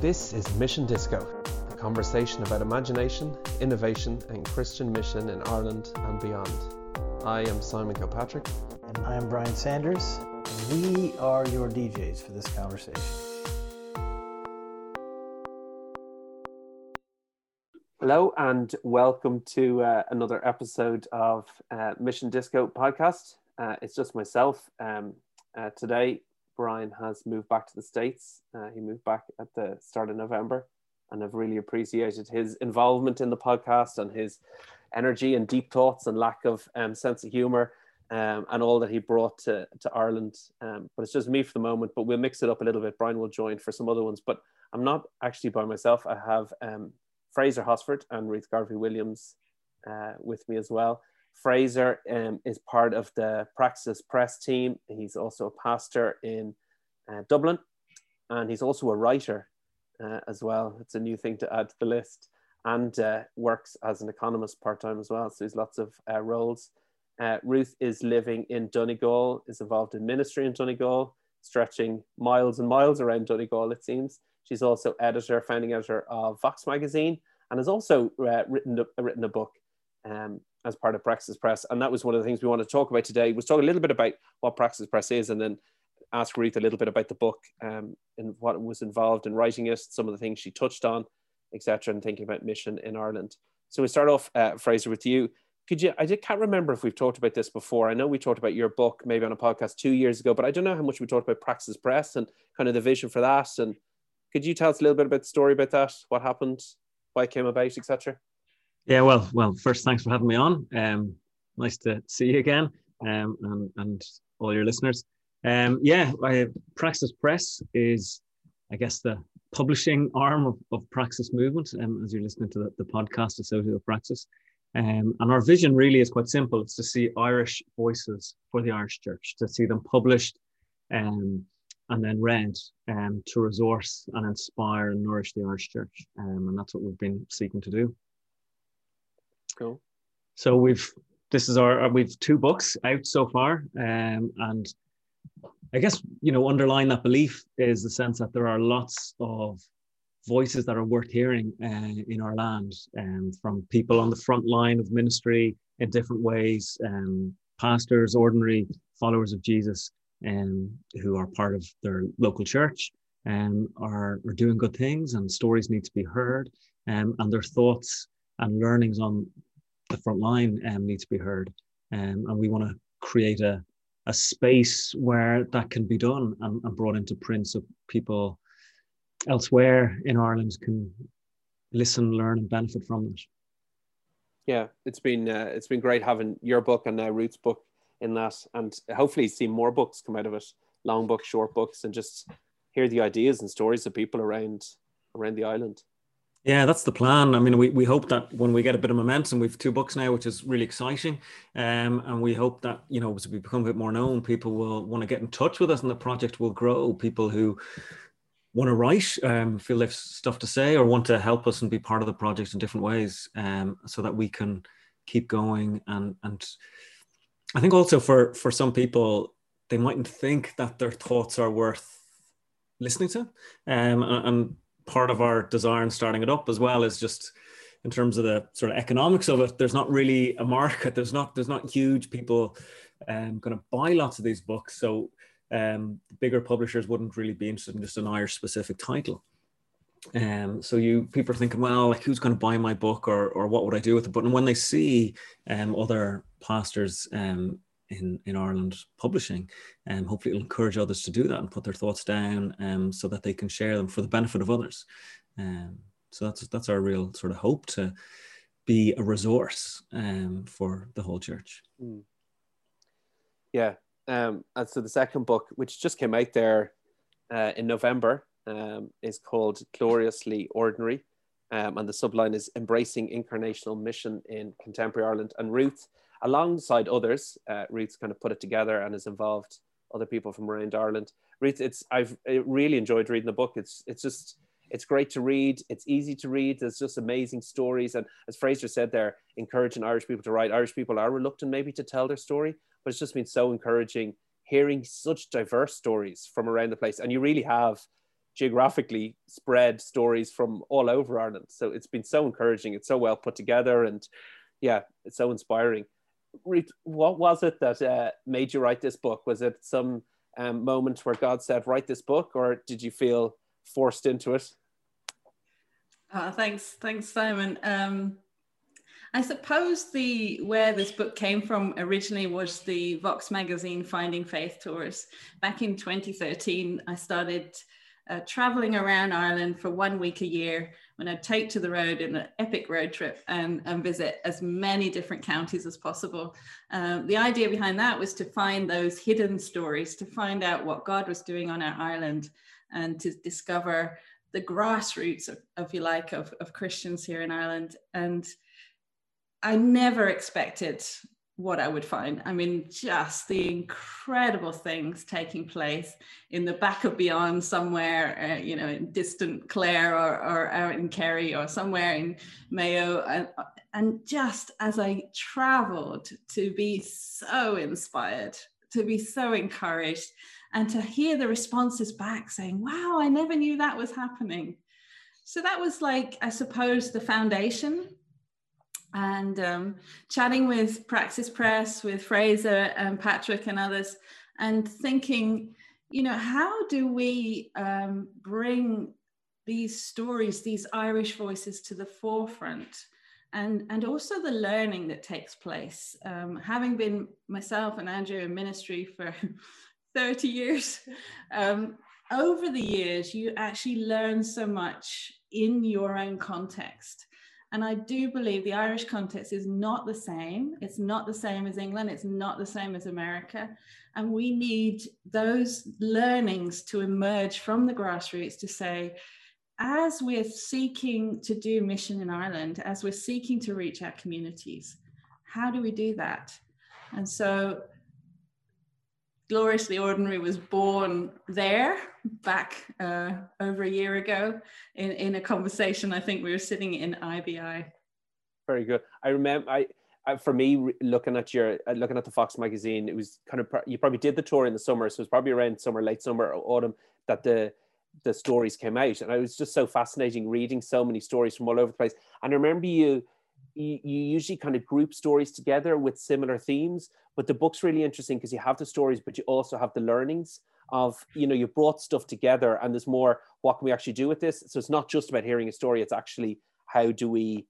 This is Mission Disco, a conversation about imagination, innovation, and Christian mission in Ireland and beyond. I am Simon Kilpatrick. And I am Brian Sanders. We are your DJs for this conversation. Hello, and welcome to uh, another episode of uh, Mission Disco podcast. Uh, it's just myself. Um, uh, today, Brian has moved back to the States. Uh, he moved back at the start of November, and I've really appreciated his involvement in the podcast and his energy and deep thoughts and lack of um, sense of humor um, and all that he brought to, to Ireland. Um, but it's just me for the moment, but we'll mix it up a little bit. Brian will join for some other ones, but I'm not actually by myself. I have um, Fraser Hosford and Ruth Garvey Williams uh, with me as well. Fraser um, is part of the Praxis Press team. He's also a pastor in uh, Dublin, and he's also a writer uh, as well. It's a new thing to add to the list, and uh, works as an economist part time as well. So he's lots of uh, roles. Uh, Ruth is living in Donegal, is involved in ministry in Donegal, stretching miles and miles around Donegal, it seems. She's also editor, founding editor of Vox magazine, and has also written, written a book um, as part of Praxis Press. And that was one of the things we want to talk about today. Was talk a little bit about what Praxis Press is, and then ask Ruth a little bit about the book um, and what was involved in writing it, some of the things she touched on, etc., and thinking about mission in Ireland. So we start off, uh, Fraser, with you. Could you? I can't remember if we've talked about this before. I know we talked about your book maybe on a podcast two years ago, but I don't know how much we talked about Praxis Press and kind of the vision for that. And could you tell us a little bit about the story about that? What happened? Why it came about, etc. Yeah, well, well, first, thanks for having me on. Um, nice to see you again, um, and and all your listeners. Um, yeah, I, Praxis Press is, I guess, the publishing arm of, of Praxis Movement. Um, as you're listening to the, the podcast associated with Praxis, um, and our vision really is quite simple: it's to see Irish voices for the Irish Church, to see them published, um, and then read, um, to resource and inspire and nourish the Irish Church, um, and that's what we've been seeking to do. Cool. So we've this is our we've two books out so far, um, and I guess you know underlying that belief is the sense that there are lots of voices that are worth hearing uh, in our land, um, from people on the front line of ministry in different ways, um, pastors, ordinary followers of Jesus, um, who are part of their local church, um, are are doing good things, and stories need to be heard, um, and their thoughts and learnings on the front line um, need to be heard. Um, and we want to create a, a space where that can be done and, and brought into print so people elsewhere in Ireland can listen, learn, and benefit from it. Yeah, it's been uh, it's been great having your book and now Ruth's book in that, and hopefully see more books come out of it, long books, short books, and just hear the ideas and stories of people around around the island. Yeah, that's the plan. I mean, we, we hope that when we get a bit of momentum, we've two books now, which is really exciting. Um, and we hope that, you know, as we become a bit more known, people will want to get in touch with us and the project will grow. People who want to write, um, feel they've stuff to say, or want to help us and be part of the project in different ways um, so that we can keep going. And, and I think also for, for some people, they mightn't think that their thoughts are worth listening to. Um, and, and part of our desire in starting it up as well is just in terms of the sort of economics of it there's not really a market. There's not there's not huge people um, going to buy lots of these books. So um, bigger publishers wouldn't really be interested in just an irish specific title. Um, so you people are thinking well like who's going to buy my book or or what would i do with it? But when they see um, other pastors um, in, in Ireland publishing. And um, hopefully it'll encourage others to do that and put their thoughts down um, so that they can share them for the benefit of others. Um, so that's that's our real sort of hope to be a resource um, for the whole church. Mm. Yeah. Um, and so the second book, which just came out there uh, in November, um, is called Gloriously Ordinary. And the subline is Embracing Incarnational Mission in Contemporary Ireland. And Ruth alongside others. Uh, Ruth's kind of put it together and has involved other people from around Ireland. Ruth, it's I've really enjoyed reading the book. It's it's just it's great to read. It's easy to read. There's just amazing stories, and as Fraser said, there encouraging Irish people to write. Irish people are reluctant maybe to tell their story, but it's just been so encouraging hearing such diverse stories from around the place. And you really have geographically spread stories from all over Ireland. So it's been so encouraging. It's so well put together, and yeah, it's so inspiring. What was it that uh, made you write this book? Was it some um, moment where God said, "Write this book," or did you feel forced into it? Uh, thanks, thanks, Simon. Um, I suppose the where this book came from originally was the Vox magazine Finding Faith tours. Back in 2013, I started uh, traveling around Ireland for one week a year I'd take to the road in an epic road trip and, and visit as many different counties as possible. Uh, the idea behind that was to find those hidden stories, to find out what God was doing on our island and to discover the grassroots, of, if you like, of, of Christians here in Ireland. And I never expected what I would find. I mean, just the incredible things taking place in the back of beyond somewhere, uh, you know, in distant Clare or, or out in Kerry or somewhere in Mayo. And, and just as I traveled to be so inspired, to be so encouraged, and to hear the responses back saying, wow, I never knew that was happening. So that was like, I suppose, the foundation and um, chatting with Praxis Press, with Fraser and Patrick and others, and thinking, you know, how do we um, bring these stories, these Irish voices to the forefront? And, and also the learning that takes place. Um, having been myself and Andrew in ministry for 30 years, um, over the years, you actually learn so much in your own context. And I do believe the Irish context is not the same. It's not the same as England. It's not the same as America. And we need those learnings to emerge from the grassroots to say, as we're seeking to do mission in Ireland, as we're seeking to reach our communities, how do we do that? And so Gloriously Ordinary was born there back uh, over a year ago in, in a conversation. I think we were sitting in IBI. Very good. I remember, I, I for me, looking at your, uh, looking at the Vox magazine, it was kind of, you probably did the tour in the summer. So it was probably around summer, late summer or autumn that the, the stories came out. And I was just so fascinating reading so many stories from all over the place. And I remember you, you, you usually kind of group stories together with similar themes but the book's really interesting because you have the stories but you also have the learnings of you know you brought stuff together and there's more what can we actually do with this? So it's not just about hearing a story it's actually how do we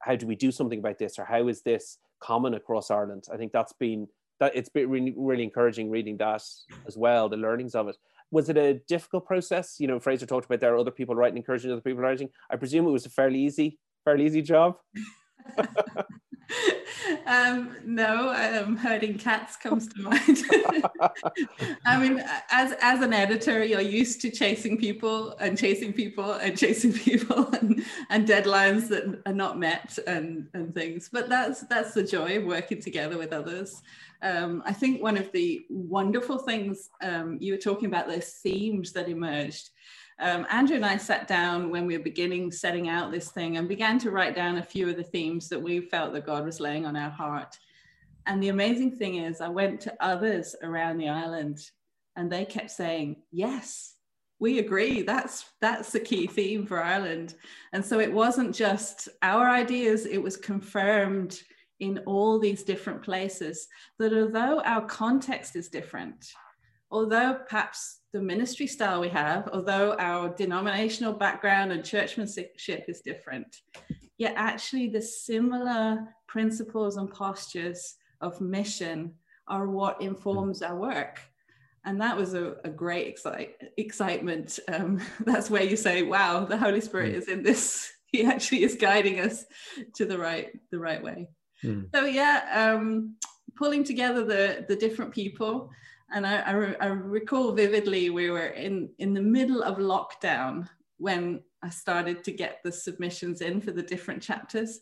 how do we do something about this or how is this common across ireland? I think that's been that it's been really, really encouraging reading that as well the learnings of it. Was it a difficult process? You know fraser talked about there are other people writing encouraging other people writing. I presume it was a fairly easy fairly easy job um, no, um, herding cats comes to mind. I mean, as as an editor, you're used to chasing people and chasing people and chasing people and, and deadlines that are not met and and things. But that's that's the joy of working together with others. Um, I think one of the wonderful things um, you were talking about those themes that emerged um, Andrew and I sat down when we were beginning setting out this thing and began to write down a few of the themes that we felt that God was laying on our heart. And the amazing thing is, I went to others around the island and they kept saying, Yes, we agree. That's that's the key theme for Ireland. And so it wasn't just our ideas, it was confirmed in all these different places that although our context is different, although perhaps the ministry style we have, although our denominational background and churchmanship is different, yet actually the similar principles and postures of mission are what informs our work. And that was a, a great excite, excitement. Um, that's where you say, wow, the Holy Spirit mm. is in this. He actually is guiding us to the right, the right way. Mm. So yeah, um, pulling together the, the different people and I, I, re- I, recall vividly we were in in the middle of lockdown when I started to get the submissions in for the different chapters,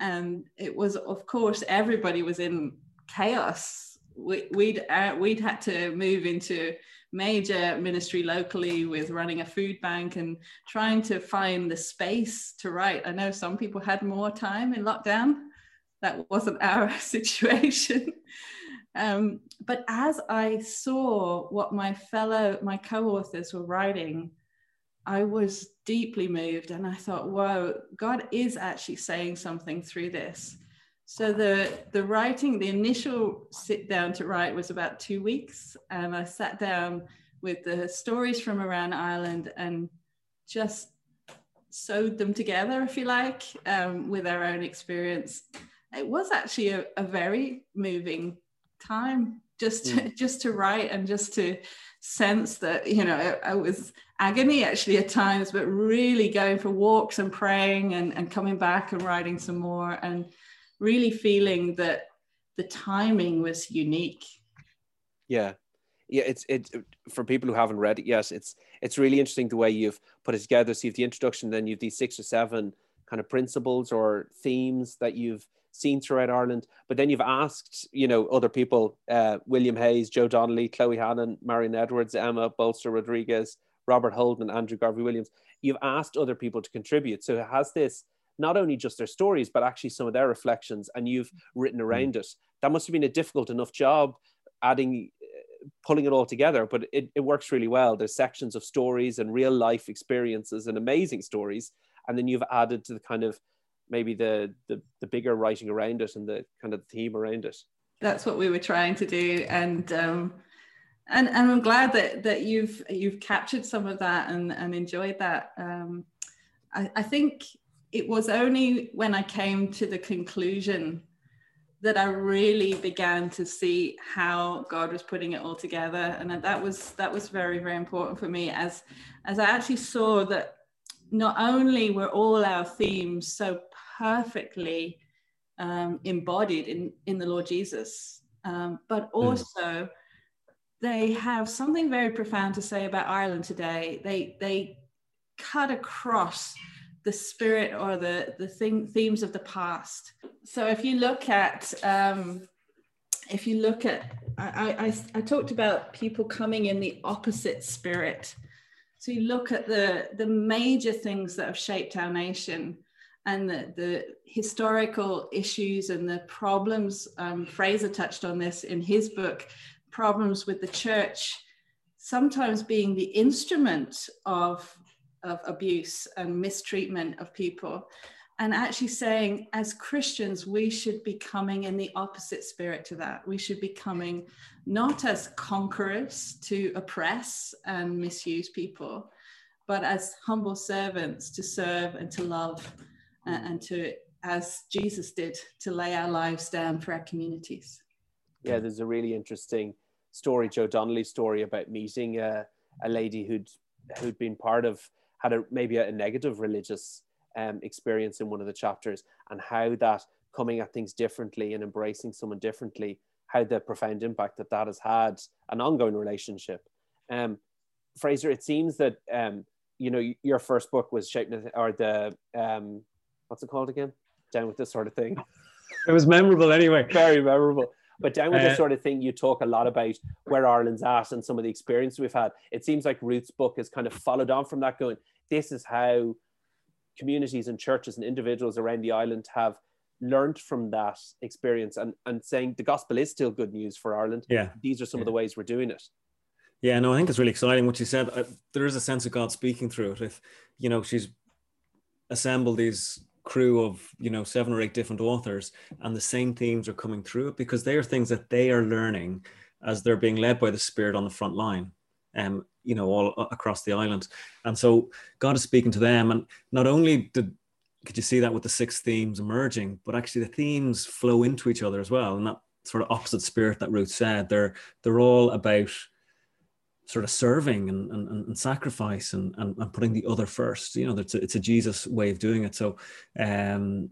and it was of course everybody was in chaos. We, we'd uh, we'd had to move into major ministry locally with running a food bank and trying to find the space to write. I know some people had more time in lockdown. That wasn't our situation. Um, but as I saw what my fellow, my co authors were writing, I was deeply moved and I thought, whoa, God is actually saying something through this. So the the writing, the initial sit down to write was about two weeks, and I sat down with the stories from around Ireland and just sewed them together, if you like, um, with our own experience. It was actually a, a very moving time just to, mm. just to write and just to sense that you know I, I, was agony actually at times but really going for walks and praying and, and coming back and writing some more and really feeling that the timing was unique. Yeah. Yeah it's it for people who haven't read it yes it's it's really interesting the way you've put it together. So you've the introduction then you've these six or seven kind of principles or themes that you've seen throughout Ireland. But then you've asked, you know, other people, uh, William Hayes, Joe Donnelly, Chloe Hannon, Marion Edwards, Emma Bolster Rodriguez, Robert Holden, Andrew Garvey Williams. You've asked other people to contribute. So it has this not only just their stories, but actually some of their reflections, and you've written hmm. around mm. it. That must have been a difficult enough job adding uh, pulling it all together but it, it works really well there's sections of stories and real life experiences and amazing stories and then you've added to the kind of maybe the, the the bigger writing around it and the kind of theme around it that's what we were trying to do. And um and and i'm glad that that you've you've captured some of that and and enjoyed that. Um i, I think it was only when i came to the conclusion that I really began to see how God was putting it all together, and that was that was very very important for me as as I actually saw that not only were all our themes so perfectly um, embodied in, in the Lord Jesus. Um, but hmm. also, mm. they have something very profound to say about Ireland today. They, they cut across the spirit or the, the thing, themes of the past. So if you look at, um, if you look at, I, I, I talked about people coming in the opposite spirit. So you look at the, the major things that have shaped our nation and the, the historical issues and the problems. Um, Fraser touched on this in his book, Problems with the Church, sometimes being the instrument of, of abuse and mistreatment of people. And actually saying, as Christians, we should be coming in the opposite spirit to that. We should be coming not as conquerors to oppress and misuse people, but as humble servants to serve and to love and to, as Jesus did, to lay our lives down for our communities. Yeah, there's a really interesting story, Joe Donnelly's story about meeting a, a lady who'd who'd been part of had a maybe a, negative religious um, experience in one of the chapters, and how that coming at things differently and embracing someone differently, how the profound impact that that has had an ongoing relationship. Um, Fraser, it seems that um, you know your first book was shaping or the um, what's it called again? Down with this sort of thing. It was memorable anyway. Very memorable. But down with uh, this sort of thing, you talk a lot about where Ireland's at and some of the experience we've had. It seems like Ruth's book has kind of followed on from that, going, this is how communities and churches and individuals around the island have learned from that experience and, and saying the gospel is still good news for Ireland. Yeah. These are some yeah. of the ways we're doing it. Yeah, no, I think it's really exciting what you said. Uh, there is a sense of God speaking through it. If, you know, she's assembled these crew of you know seven or eight different authors and the same themes are coming through because they are things that they are learning as they're being led by the spirit on the front line um you know all across the island. And so god is speaking to them and not only did could you see that with the six themes emerging but actually the themes flow into each other as well and that sort of opposite spirit that ruth said they're they're all about sort of serving and, and, and sacrifice and, and, and, putting the other first. You know, it's a, it's a Jesus way of doing it. So, um,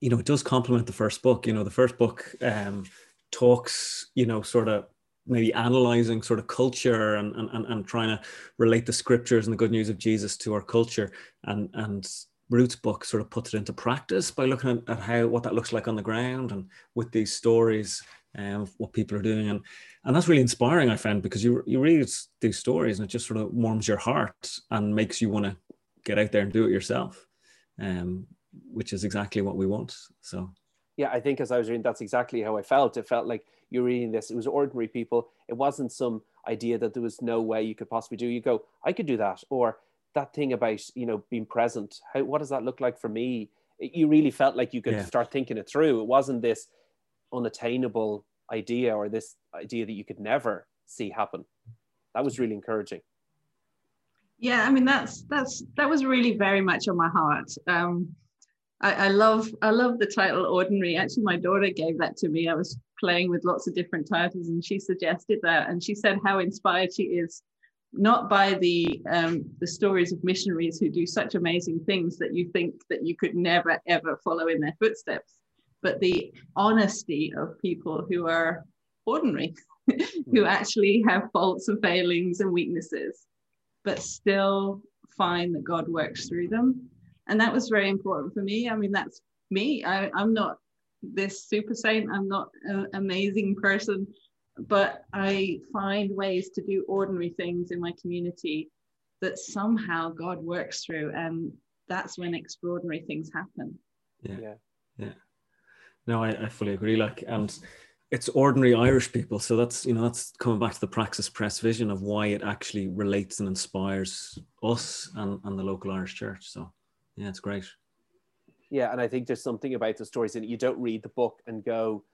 you know, it does complement the first book. You know, the first book um, talks, you know, sort of maybe analyzing sort of culture and, and, and trying to relate the scriptures and the good news of Jesus to our culture. And, and Ruth's book sort of puts it into practice by looking at, at how what that looks like on the ground and with these stories and um, what people are doing. And and that's really inspiring i find because you you read these stories and it just sort of warms your heart and makes you want to get out there and do it yourself um, which is exactly what we want so Yeah, I think as I was reading, that's exactly how I felt. It felt like you're reading this. It was ordinary people. It wasn't some idea that there was no way you could possibly do. You go, I could do that, or that thing about you know being present. How what does that look like for me? You really felt like you could Yeah. start thinking it through. It wasn't this unattainable idea or this idea that you could never see happen. That was really encouraging. Yeah, I mean that's that's that was really very much on my heart. Um, I, I love I love the title Ordinary. Actually, my daughter gave that to me. I was playing with lots of different titles, and she suggested that, and she said how inspired she is, not by the um, the stories of missionaries who do such amazing things that you think that you could never ever follow in their footsteps, but the honesty of people who are ordinary, who hmm. actually have faults and failings and weaknesses but still find that God works through them. And that was very important for me. I mean, that's me. I, I'm not this super saint, I'm not an amazing person, but I find ways to do ordinary things in my community that somehow God works through. And that's when extraordinary things happen. Yeah. Yeah. No, I, I fully agree. Like, and it's ordinary Irish people. So that's, you know, that's coming back to the Praxis Press vision of why it actually relates and inspires us and, and the local Irish church. So, yeah, it's great. Yeah, and I think there's something about the stories that you don't read the book and go,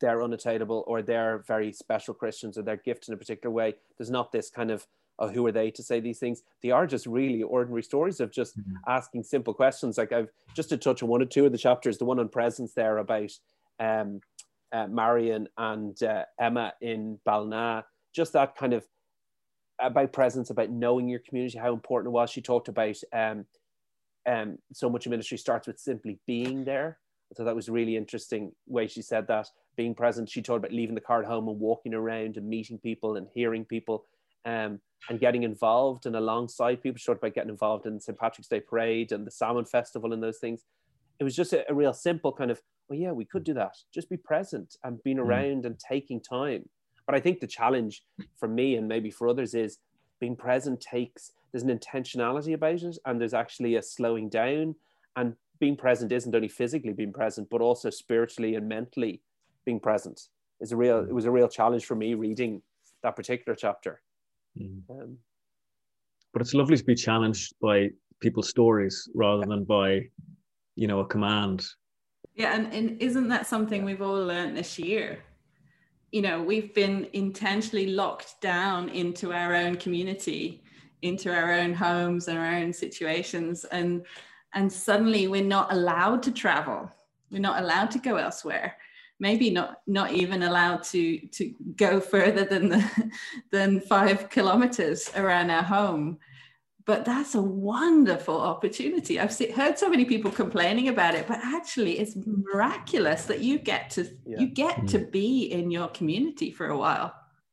they're unattainable or they're very special Christians or they're gifted in a particular way. There's not this kind of, oh, who are they to say these things? They are just really ordinary stories of just Mhm. asking simple questions. Like I've just to touch on one or two of the chapters, the one on presence there about um, uh, Marion and uh, Emma in Ballina, just that kind of about presence, about knowing your community, how important it was. She talked about um, um, so much of ministry starts with simply being there. So that was really interesting way she said that being present. She talked about leaving the car at home and walking around and meeting people and hearing people um, and getting involved and alongside people. She talked about getting involved in St. Patrick's Day Parade and the Salmon Festival and those things. It was just a, a real simple kind of, oh yeah, we could do that. Just be present and being around and taking time. But I think the challenge for me and maybe for others is being present takes there's an intentionality about it and there's actually a slowing down and being present isn't only physically being present but also spiritually and mentally being present is a real it was a real challenge for me reading that particular chapter Mhm. um, But it's lovely to be challenged by people's stories rather than by, you know, a command. Yeah, and, and isn't that something we've all learned this year? You know, we've been intentionally locked down into our own community, into our own homes and our own situations, and and suddenly we're not allowed to travel. We're not allowed to go elsewhere. Maybe not not even allowed to to go further than the than five kilometers around our home but that's a wonderful opportunity. I've see, heard so many people complaining about it, but actually, it's miraculous that you get to Yeah. you get to be in your community for a while.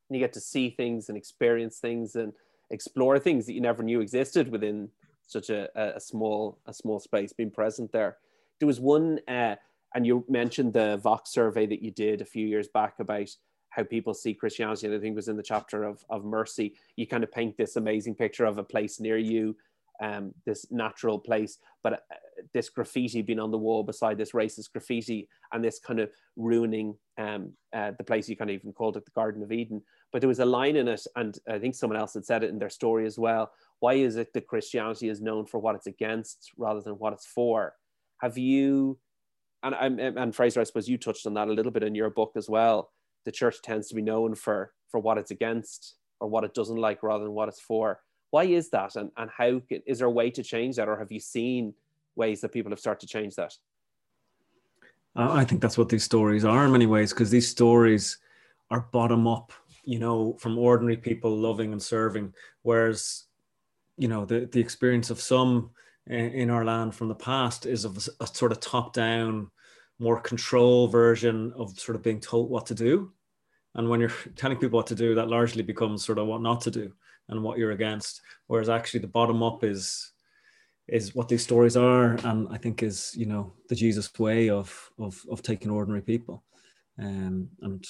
you get to see things and experience things and explore things that you never knew existed within such a, a, a small a small space being present there there was one uh, and you mentioned the vox survey that you did a few years back about how people see christianity and i think was in the chapter of, of mercy you kind of paint this amazing picture of a place near you um, this natural place but uh, this graffiti being on the wall beside this racist graffiti and this kind of ruining um, uh, the place you kind of even called it the garden of eden but there was a line in it, and I think someone else had said it in their story as well. Why is it that Christianity is known for what it's against rather than what it's for? Have you, and and, and Fraser, I suppose you touched on that a little bit in your book as well. The church tends to be known for for what it's against or what it doesn't like rather than what it's for. Why is that, and and how is there a way to change that, or have you seen ways that people have started to change that? I I think that's what these stories are in many ways, because these stories are bottom up, you know, from ordinary people loving and serving. Whereas, you know, the, the experience of some in our land from the past is of a sort of top down, more control version of sort of being told what to do. And when you're telling people what to do, that largely becomes sort of what not to do and what you're against. Whereas actually the bottom up is is what these stories are and i think is you know the jesus way of of of taking ordinary people um, and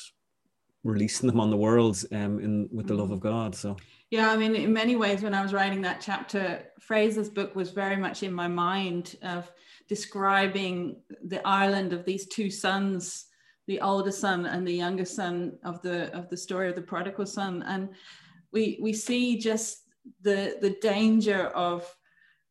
releasing them on the world um, in with the love of God. So yeah, I mean, in many ways, when I was writing that chapter, Fraser's book was very much in my mind of describing the Ireland of these two sons, the older son and the younger son of the of the story of the prodigal son, and we we see just the the danger of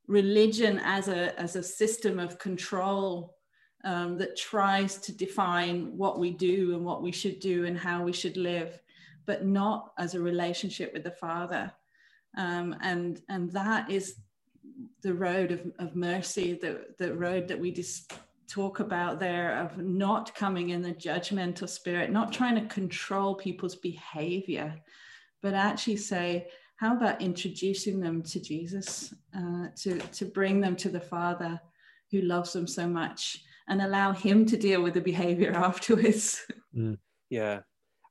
religion as a as a system of control um, that tries to define what we do and what we should do and how we should live, but not as a relationship with the Father. Um, and and that is the road of, of mercy, the, the road that we just talk about there of not coming in the judgmental spirit, not trying to control people's behavior, but actually say, how about introducing them to Jesus, uh, to, to bring them to the Father who loves them so much and allow him to deal with the behavior afterwards. Mm. Yeah.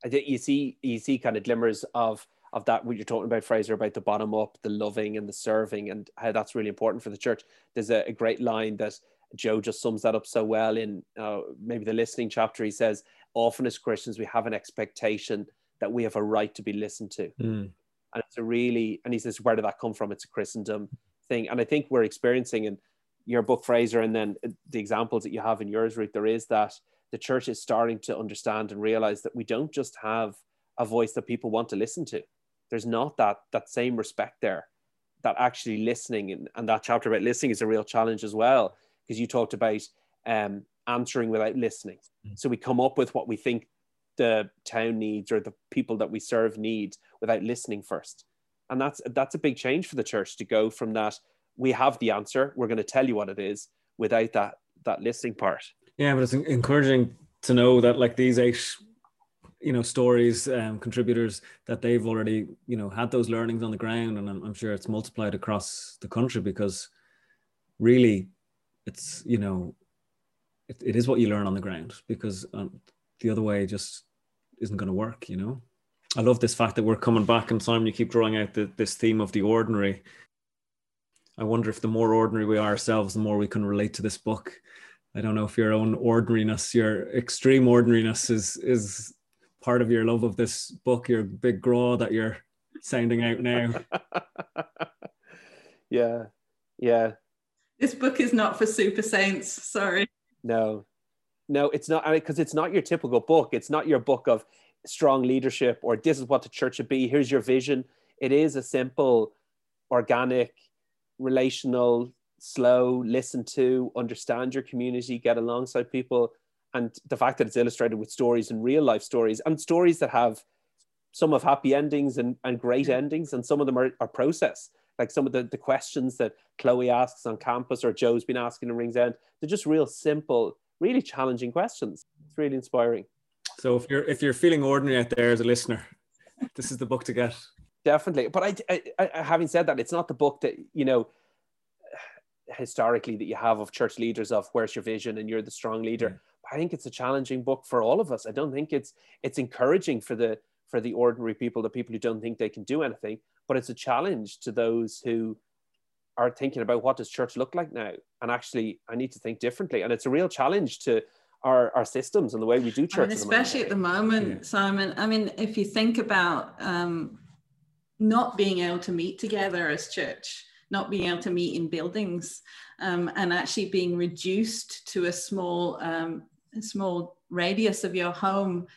I think you see you see kind of glimmers of of that what you're talking about, Fraser, about the bottom up, the loving and the serving, and how that's really important for the church. There's a, a great line that Joe just sums that up so well in uh, maybe the listening chapter. He says, "Often as Christians, we have an expectation that we have a right to be listened to." Mm. And it's a really, and he says, where did that come from? It's a Christendom thing. And I think we're experiencing in your book, Fraser, and then the examples that you have in yours, Ruth, there is that the church is starting to understand and realize that we don't just have a voice that people want to listen to. There's not that that same respect there. That actually listening and, and that chapter about listening is a real challenge as well, because you talked about um, answering without listening. Mm. So we come up with what we think the town needs or the people that we serve need without listening first and that's that's a big change for the church to go from that we have the answer we're going to tell you what it is without that that listening part yeah but it's encouraging to know that like these eight you know stories um, contributors that they've already you know had those learnings on the ground and I'm, I'm sure it's multiplied across the country because really it's you know it, it is what you learn on the ground because um, the other way just isn't going to work, you know? I love this fact that we're coming back, and Simon, you keep drawing out the, this theme of the ordinary. I wonder if the more ordinary we are ourselves, the more we can relate to this book. I don't know if your own ordinariness, your extreme ordinariness, is is part of your love of this book, your big grow that you're sounding out now. yeah, yeah. This book is not for super saints. Sorry. No, no, it's not because it's not your typical book. It's not your book of strong leadership or this is what the church should be. Here's your vision. It is a simple, organic, relational, slow, listen to, understand your community, get alongside people. And the fact that it's illustrated with stories and real life stories and stories that have some have happy endings and, and great endings, and some of them are, are process. Like some of the, the questions that Chloe asks on campus or Joe's been asking in Ringsend, they're just real simple really challenging questions. It's really inspiring. So if you're if you're feeling ordinary out there as a listener, this is the book to get. Definitely, but I, I, I having said that, it's not the book that you know historically that you have of church leaders of where's your vision and you're the strong leader. Yeah. I think it's a challenging book for all of us. I don't think it's it's encouraging for the for the ordinary people, the people who don't think they can do anything, but it's a challenge to those who are thinking about what does church look like now and actually i need to think differently and it's a real challenge to our, our systems and the way we do church I mean, especially at the moment, yeah. simon i mean if you think about um, not being able to meet together as church not being able to meet in buildings um, and actually being reduced to a small um, a small radius of your home.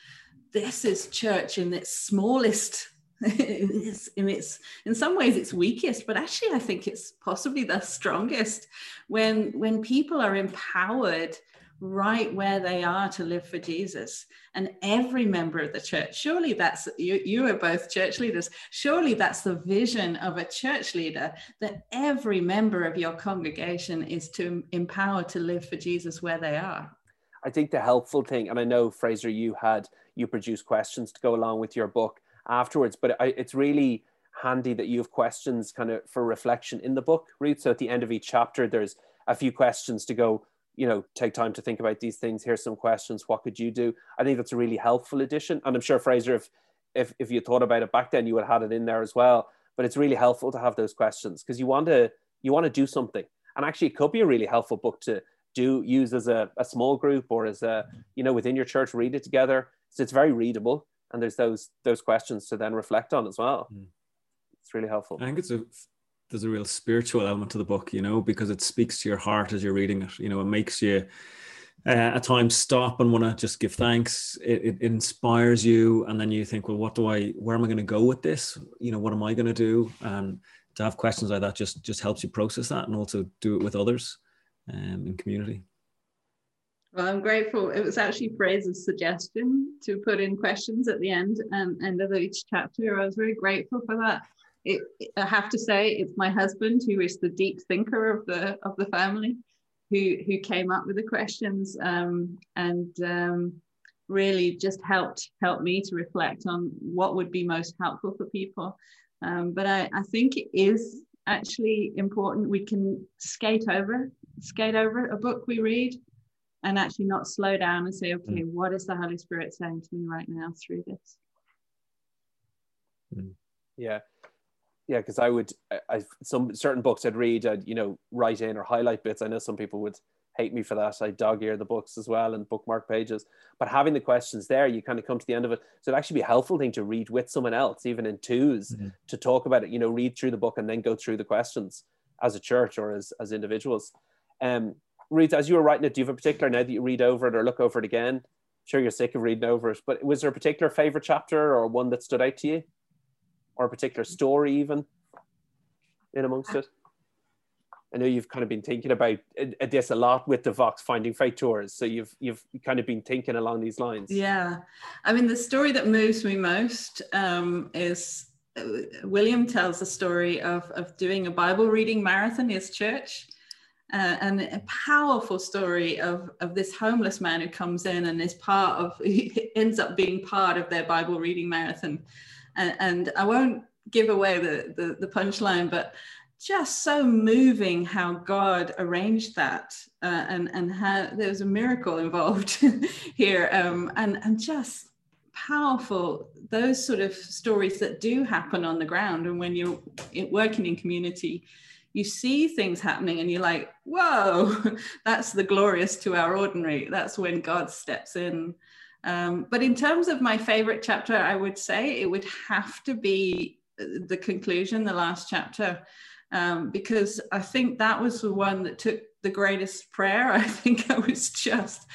This is church in its smallest it's in its in some ways it's weakest but actually i think it's possibly the strongest. When when people are empowered right where they are to live for jesus and every member of the church surely that's you, you are both church leaders surely that's the vision of a church leader that every member of your congregation is to empower to live for jesus where they are i think the helpful thing and i know fraser you had you produced questions to go along with your book afterwards. But I, it's really handy that you have questions kind of for reflection in the book, Ruth. So at the end of each chapter, there's a few questions to go, you know, take time to think about these things. Here's some questions. What could you do? I think that's a really helpful addition. And I'm sure, Fraser, if if, if you thought about it back then, you would have had it in there as well. But it's really helpful to have those questions because you want to you want to do something. And actually, it could be a really helpful book to do use as a, a small group or as a you know within your church read it together so it's very readable and there's those those questions to then reflect on as well. Mm. It's really helpful. I think it's a there's a real spiritual element to the book, you know, because it speaks to your heart as you're reading it. You know, it makes you uh, at times stop and want to just give thanks. It, it, inspires you, and then you think, well, what do I? Where am I going to go with this? You know, what am I going to do? And to have questions like that just just helps you process that, and also do it with others um, in community. Well, I'm grateful. It was actually Fraser's suggestion to put in questions at the end and end of each chapter. I was very grateful for that. It, I have to say, it's my husband who is the deep thinker of the of the family, who who came up with the questions um, and um, really just helped helped me to reflect on what would be most helpful for people. Um, but I, I think it is actually important we can skate over skate over a book we read and actually not slow down and say, okay, mm. what is the Holy Spirit saying to me right now through this? Mm. Yeah. Yeah, because I would, I, I, some certain books I'd read, I'd you know write in or highlight bits. I know some people would hate me for that. I dog ear the books as well and bookmark pages. But having the questions there, you kind of come to the end of it. So it'd actually be a helpful thing to read with someone else, even in 2s mm-hmm. to talk about it. You know, read through the book and then go through the questions as a church or as as individuals. Um, Ruth, as you were writing it, do you have a particular now that you read over it or look over it again? I'm sure you're sick of reading over it, but was there a particular favorite chapter or one that stood out to you, or a particular story even in amongst it? I know you've kind of been thinking about this a lot with the Vox Finding Faith tours, so you've you've kind of been thinking along these lines. Yeah, I mean the story that moves me most um, is uh, William tells the story of of doing a Bible reading marathon in his church, uh, and a powerful story of, of this homeless man who comes in and is part of, ends up being part of their Bible reading marathon. And, and I won't give away the, the, the, punchline, but just so moving how God arranged that uh, and, and how there was a miracle involved here. Um, and, and just powerful, those sort of stories that do happen on the ground. And when you're working in community, you see things happening and you're like, whoa, that's the glorious to our ordinary. That's when God steps in. Um, but in terms of my favorite chapter, I would say it would have to be the conclusion, the last chapter, um, because I think that was the one that took the greatest prayer. I think I was just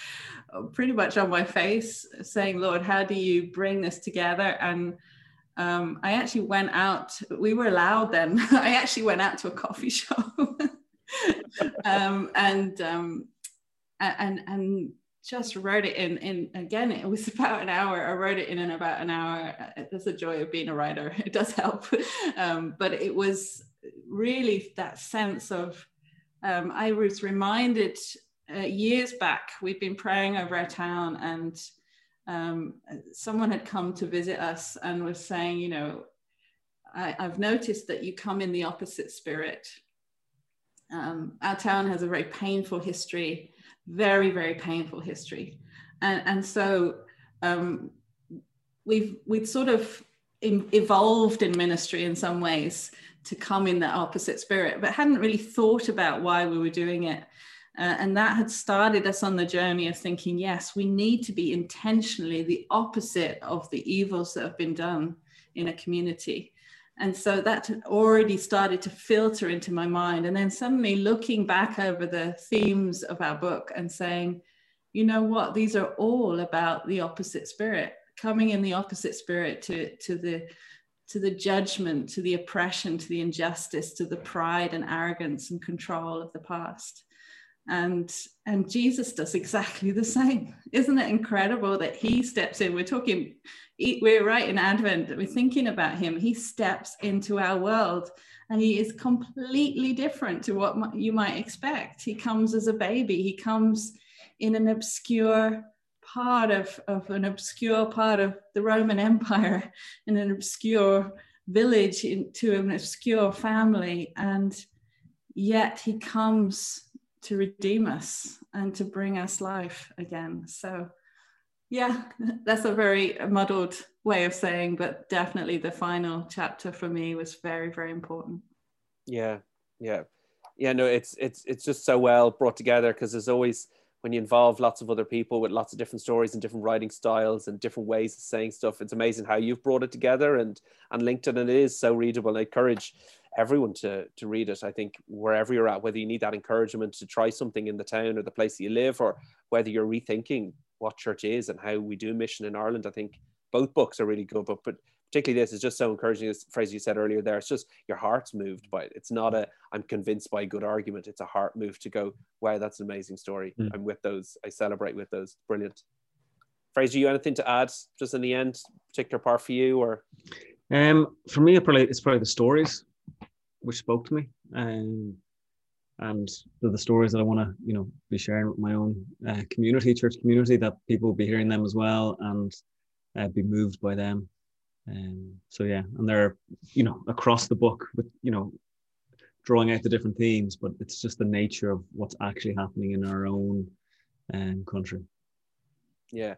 pretty much on my face saying, Lord, how do you bring this together? And um, I actually went out, we were allowed then. I actually went out to a coffee shop um, and, um, and, and just wrote it in, in, again, it was about an hour. I wrote it in in about an hour. That's the joy of being a writer. It does help. Um, but it was really that sense of, um, I was reminded uh, years back, we'd been praying over our town and um, someone had come to visit us and was saying, you know, I, have noticed that you come in the opposite spirit. Um, our town has a very painful history, very, very painful history. And, and so um, we've, we've sort of evolved in ministry in some ways to come in that opposite spirit, but hadn't really thought about why we were doing it. Uh, and that had started us on the journey of thinking, yes, we need to be intentionally the opposite of the evils that have been done in a community. And so that already started to filter into my mind. And then suddenly looking back over the themes of our book and saying, you know what, these are all about the opposite spirit, coming in the opposite spirit to, to the to the judgment, to the oppression, to the injustice, to the pride and arrogance and control of the past and and jesus does exactly the same. Isn't it incredible that he steps in? We're talking we're right in advent we're thinking about him. He steps into our world and he is completely different to what you might expect. He comes as a baby. He comes in an obscure part of, of an obscure part of the roman empire in an obscure village into an obscure family. And yet he comes to redeem us and to bring us life again. So, yeah, that's a very muddled way of saying, but definitely the final chapter for me was very, very important. Yeah, yeah, yeah. No, it's it's it's just so well brought together because there's always when you involve lots of other people with lots of different stories and different writing styles and different ways of saying stuff, it's amazing how you've brought it together and and linked it. And it is so readable. I encourage everyone to to read it. I think wherever you're at, whether you need that encouragement to try something in the town or the place you live, or whether you're rethinking what church is and how we do mission in Ireland, I think both books are really good. But but particularly this is just so encouraging. This phrase you said earlier there, it's just your heart's moved by it. It's not a I'm convinced by a good argument. It's a heart move to go, wow, that's an amazing story. Mm. I'm with those. I celebrate with those. Brilliant. Fraser, you anything to add just in the end, particular part for you or? Um, for me, it probably it's probably the stories which spoke to me, um, and the, the stories that I want to you know be sharing with my own uh, community, church community, that people will be hearing them as well and uh, be moved by them. Um, so yeah, and they're you know across the book with you know drawing out the different themes, but it's just the nature of what's actually happening in our own um, country. Yeah,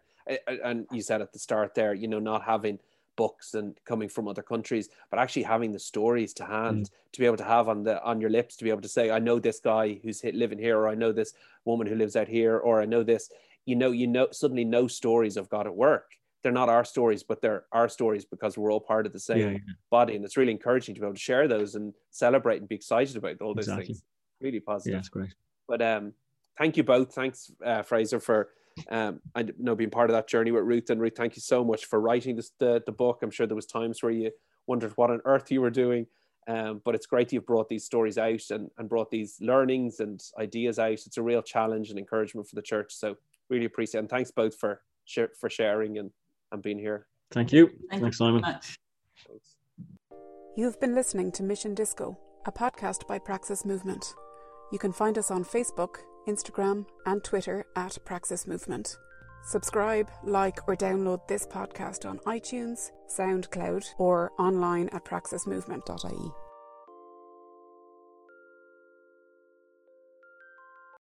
and you said at the start there, you know, not having books and coming from other countries, but actually having the stories to hand mm. to be able to have on the on your lips to be able to say, I know this guy who's living here, or I know this woman who lives out here, or I know this. You know, you know, suddenly know stories of God at work they're not our stories, but they're our stories because we're all part of the same yeah, yeah. body. And it's really encouraging to be able to share those and celebrate and be excited about all those exactly. things. Really positive. Yeah, that's great. But um, thank you both. Thanks, uh, Fraser, for um, I know being part of that journey with Ruth. And Ruth, thank you so much for writing this, the, the book. I'm sure there was times where you wondered what on earth you were doing. Um, but it's great you've brought these stories out and, and brought these learnings and ideas out. It's a real challenge and encouragement for the church. So really appreciate it. And thanks both for for sharing and and being here. Thank you. Thank Thanks, you Simon. Much. You've been listening to Mission Disco, a podcast by Praxis Movement. You can find us on Facebook, Instagram, and Twitter at Praxis Movement. Subscribe, like, or download this podcast on iTunes, SoundCloud, or online at praxismovement.ie.